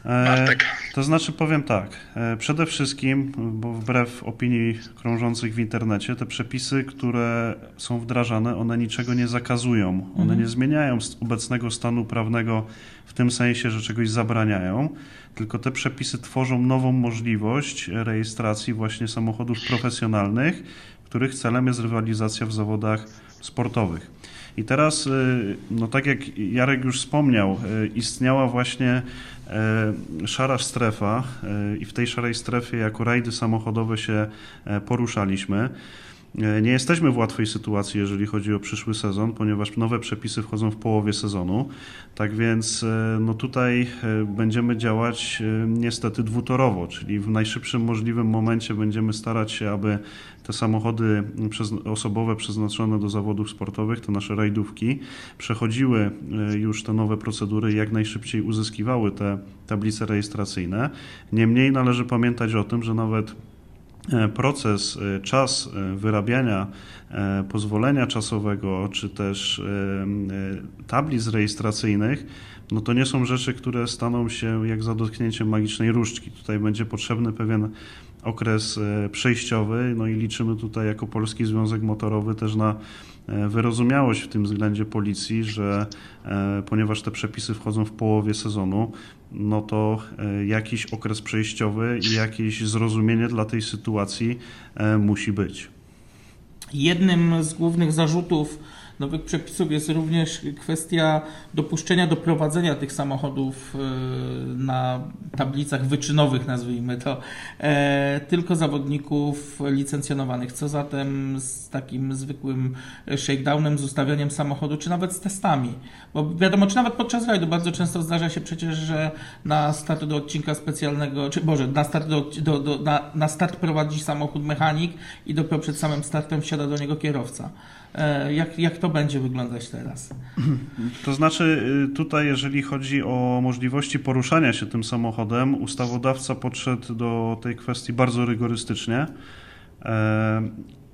E, to znaczy powiem tak, e, przede wszystkim, bo wbrew opinii krążących w internecie, te przepisy, które są wdrażane, one niczego nie zakazują, one mhm. nie zmieniają obecnego stanu prawnego w tym sensie, że czegoś zabraniają, tylko te przepisy tworzą nową możliwość rejestracji właśnie samochodów profesjonalnych, których celem jest rywalizacja w zawodach sportowych. I teraz, y, no tak jak Jarek już wspomniał, y, istniała właśnie y, szara strefa i w tej szarej strefie jako rajdy samochodowe się poruszaliśmy. Nie jesteśmy w łatwej sytuacji, jeżeli chodzi o przyszły sezon, ponieważ nowe przepisy wchodzą w połowie sezonu. Tak więc e, no tutaj e, będziemy działać e, niestety dwutorowo, czyli w najszybszym możliwym momencie będziemy starać się, aby te samochody osobowe przeznaczone do zawodów sportowych, te nasze rajdówki, przechodziły już te nowe procedury i jak najszybciej uzyskiwały te tablice rejestracyjne. Niemniej należy pamiętać o tym, że nawet E, proces, e, czas e, wyrabiania pozwolenia czasowego, czy też tablic rejestracyjnych, no to nie są rzeczy, które staną się jak za dotknięciem magicznej różdżki. Tutaj będzie potrzebny pewien okres przejściowy, no i liczymy tutaj jako Polski Związek Motorowy też na wyrozumiałość w tym względzie policji, że ponieważ te przepisy wchodzą w połowie sezonu, no to e, jakiś okres przejściowy i jakieś zrozumienie dla tej sytuacji e, musi być. Jednym z głównych zarzutów nowych przepisów jest również kwestia dopuszczenia do prowadzenia tych samochodów na tablicach wyczynowych, nazwijmy to, tylko zawodników licencjonowanych. Co zatem z takim zwykłym shakedownem, z ustawianiem samochodu, czy nawet z testami? Bo wiadomo, czy nawet podczas rajdu bardzo często zdarza się przecież, że na start do odcinka specjalnego, czy Boże, na start, do, do, do, na, na start prowadzi samochód mechanik i dopiero przed samym startem wsiada do niego kierowca. E, jak, jak to będzie wyglądać teraz? To znaczy, y, tutaj, jeżeli chodzi o możliwości poruszania się tym samochodem, ustawodawca podszedł do tej kwestii bardzo rygorystycznie. E,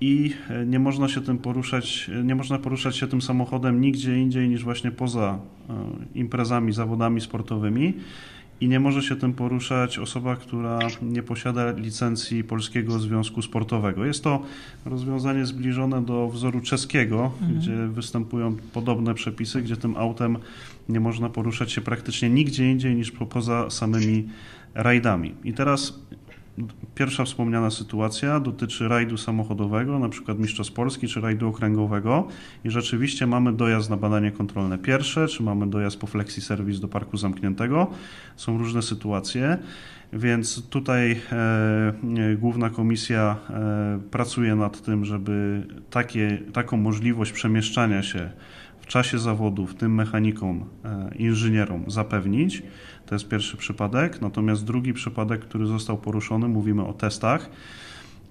I nie można się tym poruszać, nie można poruszać się tym samochodem nigdzie indziej niż właśnie poza e, imprezami, zawodami sportowymi i nie może się tym poruszać osoba, która nie posiada licencji Polskiego Związku Sportowego. Jest to rozwiązanie zbliżone do wzoru czeskiego, mhm. gdzie występują podobne przepisy, gdzie tym autem nie można poruszać się praktycznie nigdzie indziej niż poza samymi rajdami. I teraz Pierwsza wspomniana sytuacja dotyczy rajdu samochodowego, na przykład Mistrzostw Polski czy rajdu okręgowego i rzeczywiście mamy dojazd na badanie kontrolne pierwsze, czy mamy dojazd po flexi service do parku zamkniętego. Są różne sytuacje, więc tutaj e, główna komisja e, pracuje nad tym, żeby takie, taką możliwość przemieszczania się w czasie zawodów tym mechanikom, e, inżynierom zapewnić. To jest pierwszy przypadek. Natomiast drugi przypadek, który został poruszony, mówimy o testach.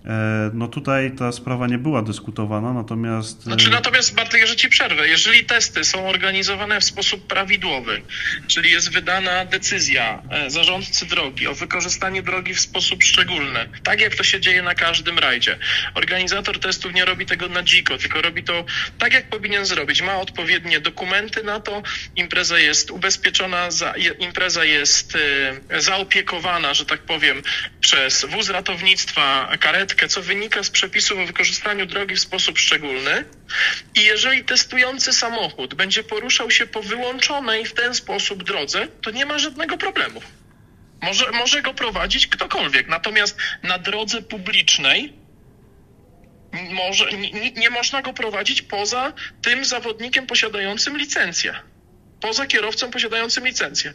E, no tutaj ta sprawa nie była dyskutowana, natomiast... Znaczy natomiast Bartek, że ci przerwę. Jeżeli testy są organizowane w sposób prawidłowy, czyli jest wydana decyzja e, zarządcy drogi o wykorzystaniu drogi w sposób szczególny, tak jak to się dzieje na każdym rajdzie. Organizator testów nie robi tego na dziko, tylko robi to tak, jak powinien zrobić. Ma odpowiednie dokumenty na to, impreza jest ubezpieczona, za, impreza jest e, zaopiekowana, że tak powiem, przez wóz ratownictwa, karetkę, co wynika z przepisów o wykorzystaniu drogi w sposób szczególny. I jeżeli testujący samochód będzie poruszał się po wyłączonej w ten sposób drodze, to nie ma żadnego problemu. Może, może go prowadzić ktokolwiek. Natomiast na drodze publicznej może, nie, nie można go prowadzić poza tym zawodnikiem posiadającym licencję. Poza kierowcą posiadającym licencję.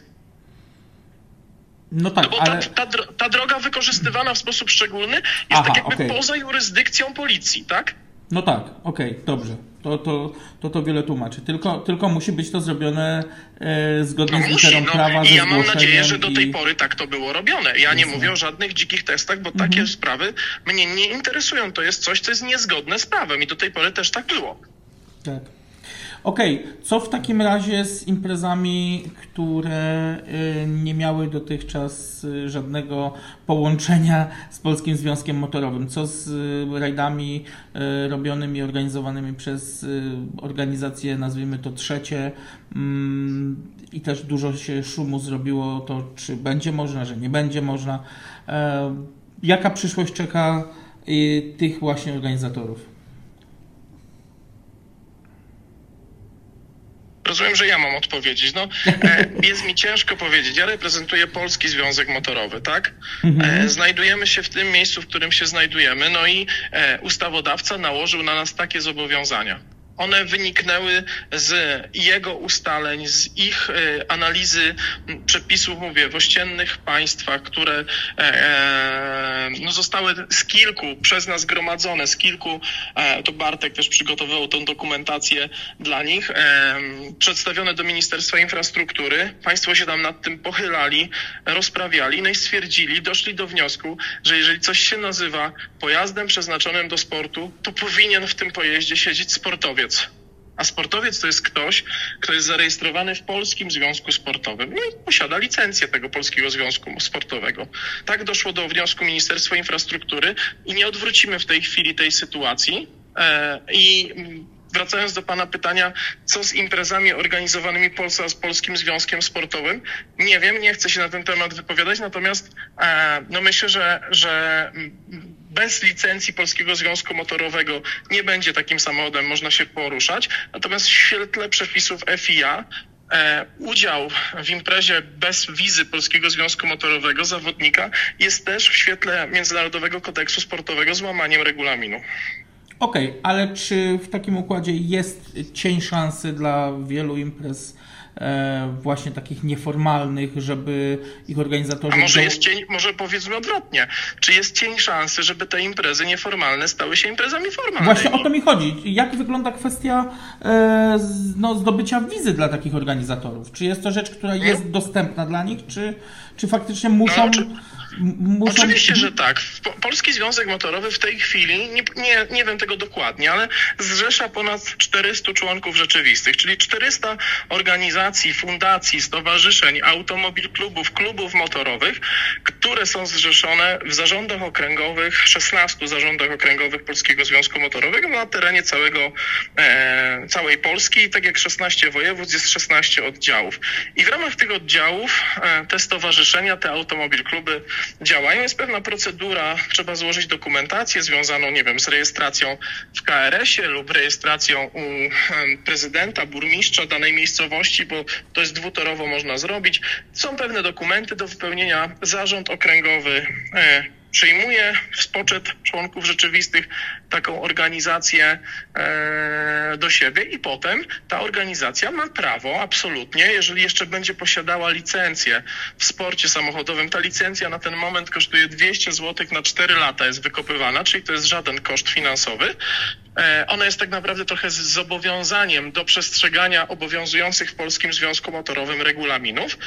No tak, no bo ale... ta, ta, ta, droga wykorzystywana w sposób szczególny jest Aha, tak jakby okay. poza jurysdykcją policji, tak? No tak, okej, okay, dobrze. To, to, to to wiele tłumaczy. Tylko, tylko musi być to zrobione e, zgodnie no z literą no, prawa. I ja mam nadzieję, że do tej i... pory tak to było robione. Ja nie mówię o żadnych dzikich testach, bo mhm. takie sprawy mnie nie interesują. To jest coś, co jest niezgodne z prawem i do tej pory też tak było. Tak. Okej, okay. co w takim razie z imprezami, które y, nie miały dotychczas y, żadnego połączenia z Polskim Związkiem Motorowym? Co z y, rajdami robionymi, organizowanymi przez organizacje, nazwijmy to trzecie? Mm, I też dużo się szumu zrobiło to, czy będzie można, że nie będzie można. E, jaka przyszłość czeka tych właśnie organizatorów? Rozumiem, że ja mam odpowiedzieć. No, e, jest mi ciężko powiedzieć. Ja reprezentuję Polski Związek Motorowy, tak? Mhm. E, znajdujemy się w tym miejscu, w którym się znajdujemy, no i e, ustawodawca nałożył na nas takie zobowiązania. One wyniknęły z jego ustaleń, z ich e, analizy przepisów, mówię, w ościennych państwach, które e, e, no, zostały z kilku przez nas gromadzone, z kilku, to Bartek też przygotowywał tą dokumentację dla nich, przedstawione do Ministerstwa Infrastruktury. Państwo się tam nad tym pochylali, rozprawiali, no i stwierdzili, doszli do wniosku, że jeżeli coś się nazywa pojazdem przeznaczonym do sportu, to powinien w tym pojeździe siedzieć sportowiec sportowiec. A sportowiec to jest ktoś, kto jest zarejestrowany w Polskim Związku Sportowym i posiada licencję tego Polskiego Związku Sportowego. Tak doszło do wniosku Ministerstwa Infrastruktury i nie odwrócimy w tej chwili tej sytuacji. E, I wracając do Pana pytania, co z imprezami organizowanymi Polsce z Polskim Związkiem Sportowym? Nie wiem, nie chcę się na ten temat wypowiadać, natomiast e, no myślę, że, że bez licencji Polskiego Związku Motorowego nie będzie takim samochodem można się poruszać. Natomiast w świetle przepisów FIA e, udział w imprezie bez wizy Polskiego Związku Motorowego zawodnika jest też w świetle Międzynarodowego Kodeksu Sportowego złamaniem regulaminu. Okej, okay, ale czy w takim układzie jest cień szansy dla wielu imprez właśnie takich nieformalnych, żeby ich organizatorzy... A może jest cień, może powiedzmy odwrotnie, czy jest cień szansy, żeby te imprezy nieformalne stały się imprezami formalnymi? Właśnie o to mi chodzi. Jak wygląda kwestia e, no, zdobycia wizy dla takich organizatorów? Czy jest to rzecz, która jest dostępna dla nich, czy, czy faktycznie muszą... No, Muszą... Oczywiście, że tak. Polski Związek Motorowy w tej chwili, nie, nie, nie wiem tego dokładnie, ale zrzesza ponad 400 członków rzeczywistych, czyli 400 organizacji, fundacji, stowarzyszeń, automobil klubów, klubów motorowych, które są zrzeszone w zarządach okręgowych, 16 zarządach okręgowych Polskiego Związku Motorowego na terenie całego, e, całej Polski. Tak jak 16 województw, jest 16 oddziałów. I w ramach tych oddziałów e, te stowarzyszenia, te automobil kluby działają. Jest pewna procedura, trzeba złożyć dokumentację związaną, nie wiem, z rejestracją w KRS-ie lub rejestracją u prezydenta, burmistrza danej miejscowości, bo to jest dwutorowo można zrobić. Są pewne dokumenty do wypełnienia. Zarząd okręgowy e, przyjmuje w spoczet członków rzeczywistych taką organizację e, do siebie i potem ta organizacja ma prawo absolutnie, jeżeli jeszcze będzie posiadała licencję w sporcie samochodowym, ta licencja na ten moment kosztuje 200 zł na 4 lata jest wykopywana, czyli to jest żaden koszt finansowy. E, ona jest tak naprawdę trochę zobowiązaniem do przestrzegania obowiązujących w Polskim Związku Motorowym regulaminów.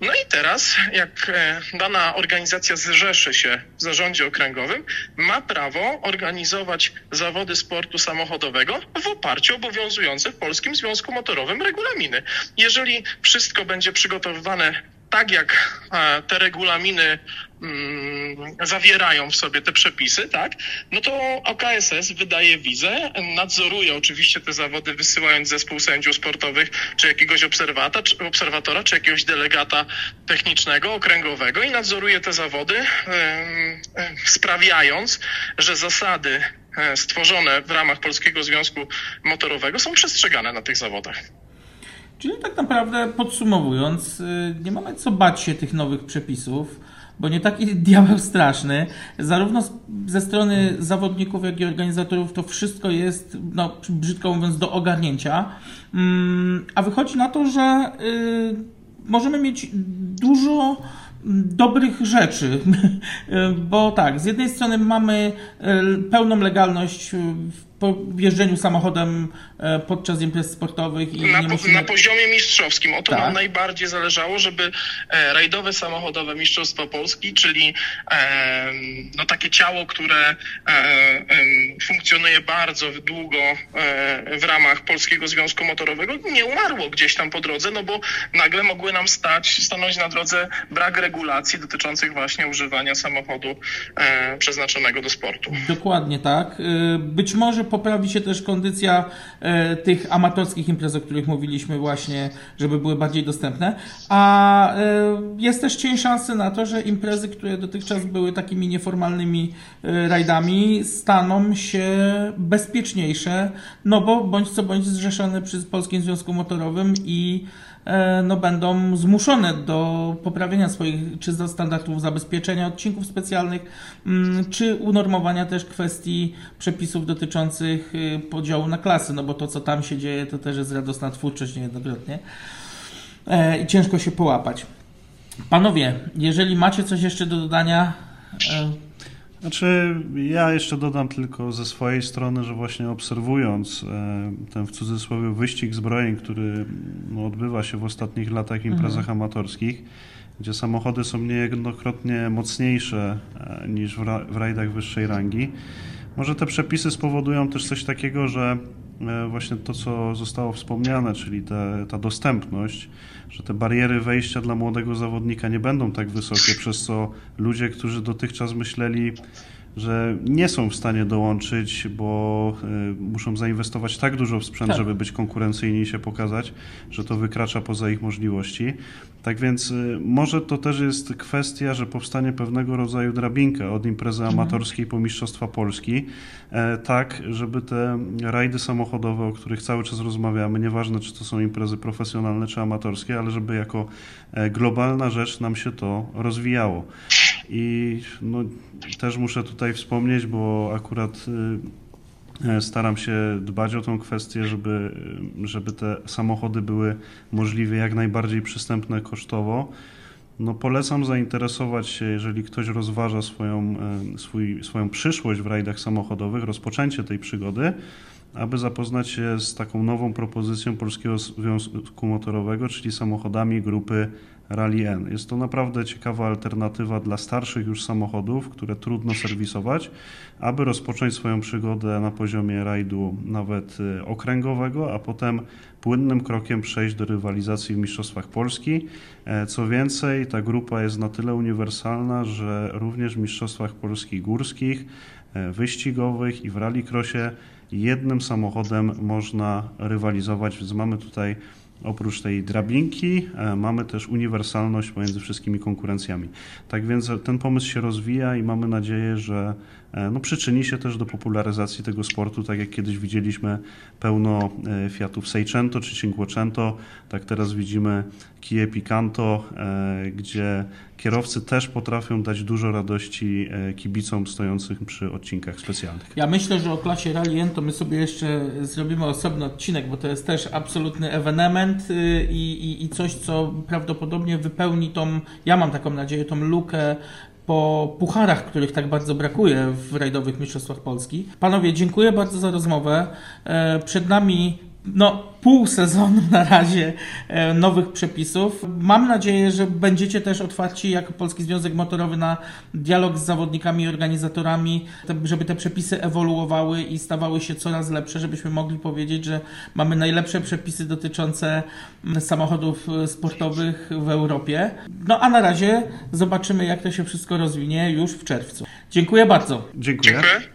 No i teraz, jak e, dana organizacja zrzeszy się w zarządzie okręgowym, ma prawo organizować zawody sportu samochodowego w oparciu o obowiązujące w Polskim Związku Motorowym regulaminy. Jeżeli wszystko będzie przygotowywane tak jak e, te regulaminy zawierają w sobie te przepisy, tak, no to OKSS wydaje wizę, nadzoruje oczywiście te zawody, wysyłając zespół sędziów sportowych, czy jakiegoś obserwata, czy obserwatora, czy jakiegoś delegata technicznego, okręgowego i nadzoruje te zawody, sprawiając, że zasady e, stworzone w ramach Polskiego Związku Motorowego są przestrzegane na tych zawodach. Czyli tak naprawdę podsumowując, y, nie mamy co bać się tych nowych przepisów, bo nie taki diabeł straszny. Zarówno ze strony zawodników, jak i organizatorów to wszystko jest, no, brzydko mówiąc, do ogarnięcia. Mm, a wychodzi na to, że y, możemy mieć dużo dobrych rzeczy, bo tak, z jednej strony mamy y, pełną legalność w jeżdżeniu samochodem podczas imprez sportowych. I na, musimy... na poziomie mistrzowskim. O to tak. nam najbardziej zależało, żeby e, rajdowe samochodowe Mistrzostwo Polski, czyli e, no, takie ciało, które funkcjonuje bardzo długo w ramach Polskiego Związku Motorowego, nie umarło gdzieś tam po drodze, no bo nagle mogły nam stać, stanąć na drodze brak regulacji dotyczących właśnie używania samochodu przeznaczonego do sportu. Dokładnie tak. Być może poprawi się też kondycja e, tych amatorskich imprez, o których mówiliśmy właśnie, żeby były bardziej dostępne. A e, jest też cień szansy na to, że imprezy, które dotychczas były takimi nieformalnymi e, rajdami, staną się bezpieczniejsze, no bo bądź co bądź zrzeszone przy Polskim Związku Motorowym i E, no, będą zmuszone do poprawienia swoich czy standardów zabezpieczenia odcinków specjalnych, mm, czy unormowania też kwestii przepisów dotyczących y, podziału na klasy, no bo to, co tam się dzieje, to też jest radosna twórczość niejednokrotnie e, i ciężko się połapać. Panowie, jeżeli macie coś jeszcze do dodania, e, znaczy, ja jeszcze dodam tylko ze swojej strony, że właśnie obserwując e, ten w cudzysłowie wyścig zbrojeń, który no, odbywa się w ostatnich latach imprezach mhm. amatorskich, gdzie samochody są niejednokrotnie mocniejsze e, niż w, ra w rajdach wyższej rangi, może te przepisy spowodują też coś takiego, że e, właśnie to, co zostało wspomniane, czyli te, ta dostępność, że te bariery wejścia dla młodego zawodnika nie będą tak wysokie, przez co ludzie, którzy dotychczas myśleli, że nie są w stanie dołączyć, bo y, muszą zainwestować tak dużo w sprzęt, tak. żeby być konkurencyjni i się pokazać, że to wykracza poza ich możliwości. Tak więc y, może to też jest kwestia, że powstanie pewnego rodzaju drabinka od imprezy mhm. amatorskiej po Mistrzostwa Polski, e, tak, żeby te rajdy samochodowe, o których cały czas rozmawiamy, nieważne czy to są imprezy profesjonalne czy amatorskie, ale żeby jako e, globalna rzecz nam się to rozwijało. I no, też muszę tutaj wspomnieć, bo akurat E, staram się dbać o tą kwestię, żeby, żeby te samochody były możliwie jak najbardziej przystępne kosztowo. No polecam zainteresować się, jeżeli ktoś rozważa swoją, e, swój, swoją przyszłość w rajdach samochodowych, rozpoczęcie tej przygody, aby zapoznać się z taką nową propozycją Polskiego Związku Motorowego, czyli samochodami grupy Rally N. Jest to naprawdę ciekawa alternatywa dla starszych już samochodów, które trudno serwisować, aby rozpocząć swoją przygodę na poziomie rajdu nawet y, okręgowego, a potem płynnym krokiem przejść do rywalizacji w Mistrzostwach Polski. E, co więcej, ta grupa jest na tyle uniwersalna, że również w Mistrzostwach Polski górskich, e, wyścigowych i w rallycrossie jednym samochodem można rywalizować, więc mamy tutaj Oprócz tej drabinki e, mamy też uniwersalność pomiędzy wszystkimi konkurencjami. Tak więc ten pomysł się rozwija i mamy nadzieję, że e, no, przyczyni się też do popularyzacji tego sportu, tak jak kiedyś widzieliśmy pełno e, Fiatów Seicento czy Cinquecento, tak teraz widzimy Kia Picanto, gdzie kierowcy też potrafią dać dużo radości kibicom stojącym przy odcinkach specjalnych. Ja myślę, że o klasie Rally N to my sobie jeszcze zrobimy osobny odcinek, bo to jest też absolutny ewenement y, i, i, i coś, co prawdopodobnie wypełni tą, ja mam taką nadzieję, tą lukę po pucharach, których tak bardzo brakuje w rajdowych mistrzostwach Polski. Panowie, dziękuję bardzo za rozmowę. E, przed nami no, pół sezonu na razie e, nowych przepisów. Mam nadzieję, że będziecie też otwarci jako Polski Związek Motorowy na dialog z zawodnikami i organizatorami, żeby te przepisy ewoluowały i stawały się coraz lepsze, żebyśmy mogli powiedzieć, że mamy najlepsze przepisy dotyczące samochodów e, sportowych w Europie. No a na razie zobaczymy, jak to się wszystko rozwinie już w czerwcu. Dziękuję bardzo. Dziękuję. Dziękuję.